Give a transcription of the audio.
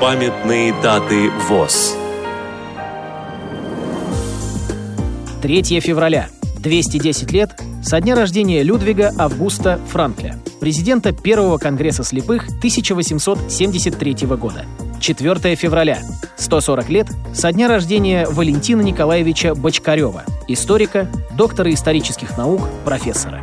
Памятные даты ВОЗ. 3 февраля. 210 лет со дня рождения Людвига Августа Франкля, президента Первого Конгресса слепых 1873 года. 4 февраля. 140 лет со дня рождения Валентина Николаевича Бочкарева, историка, доктора исторических наук, профессора.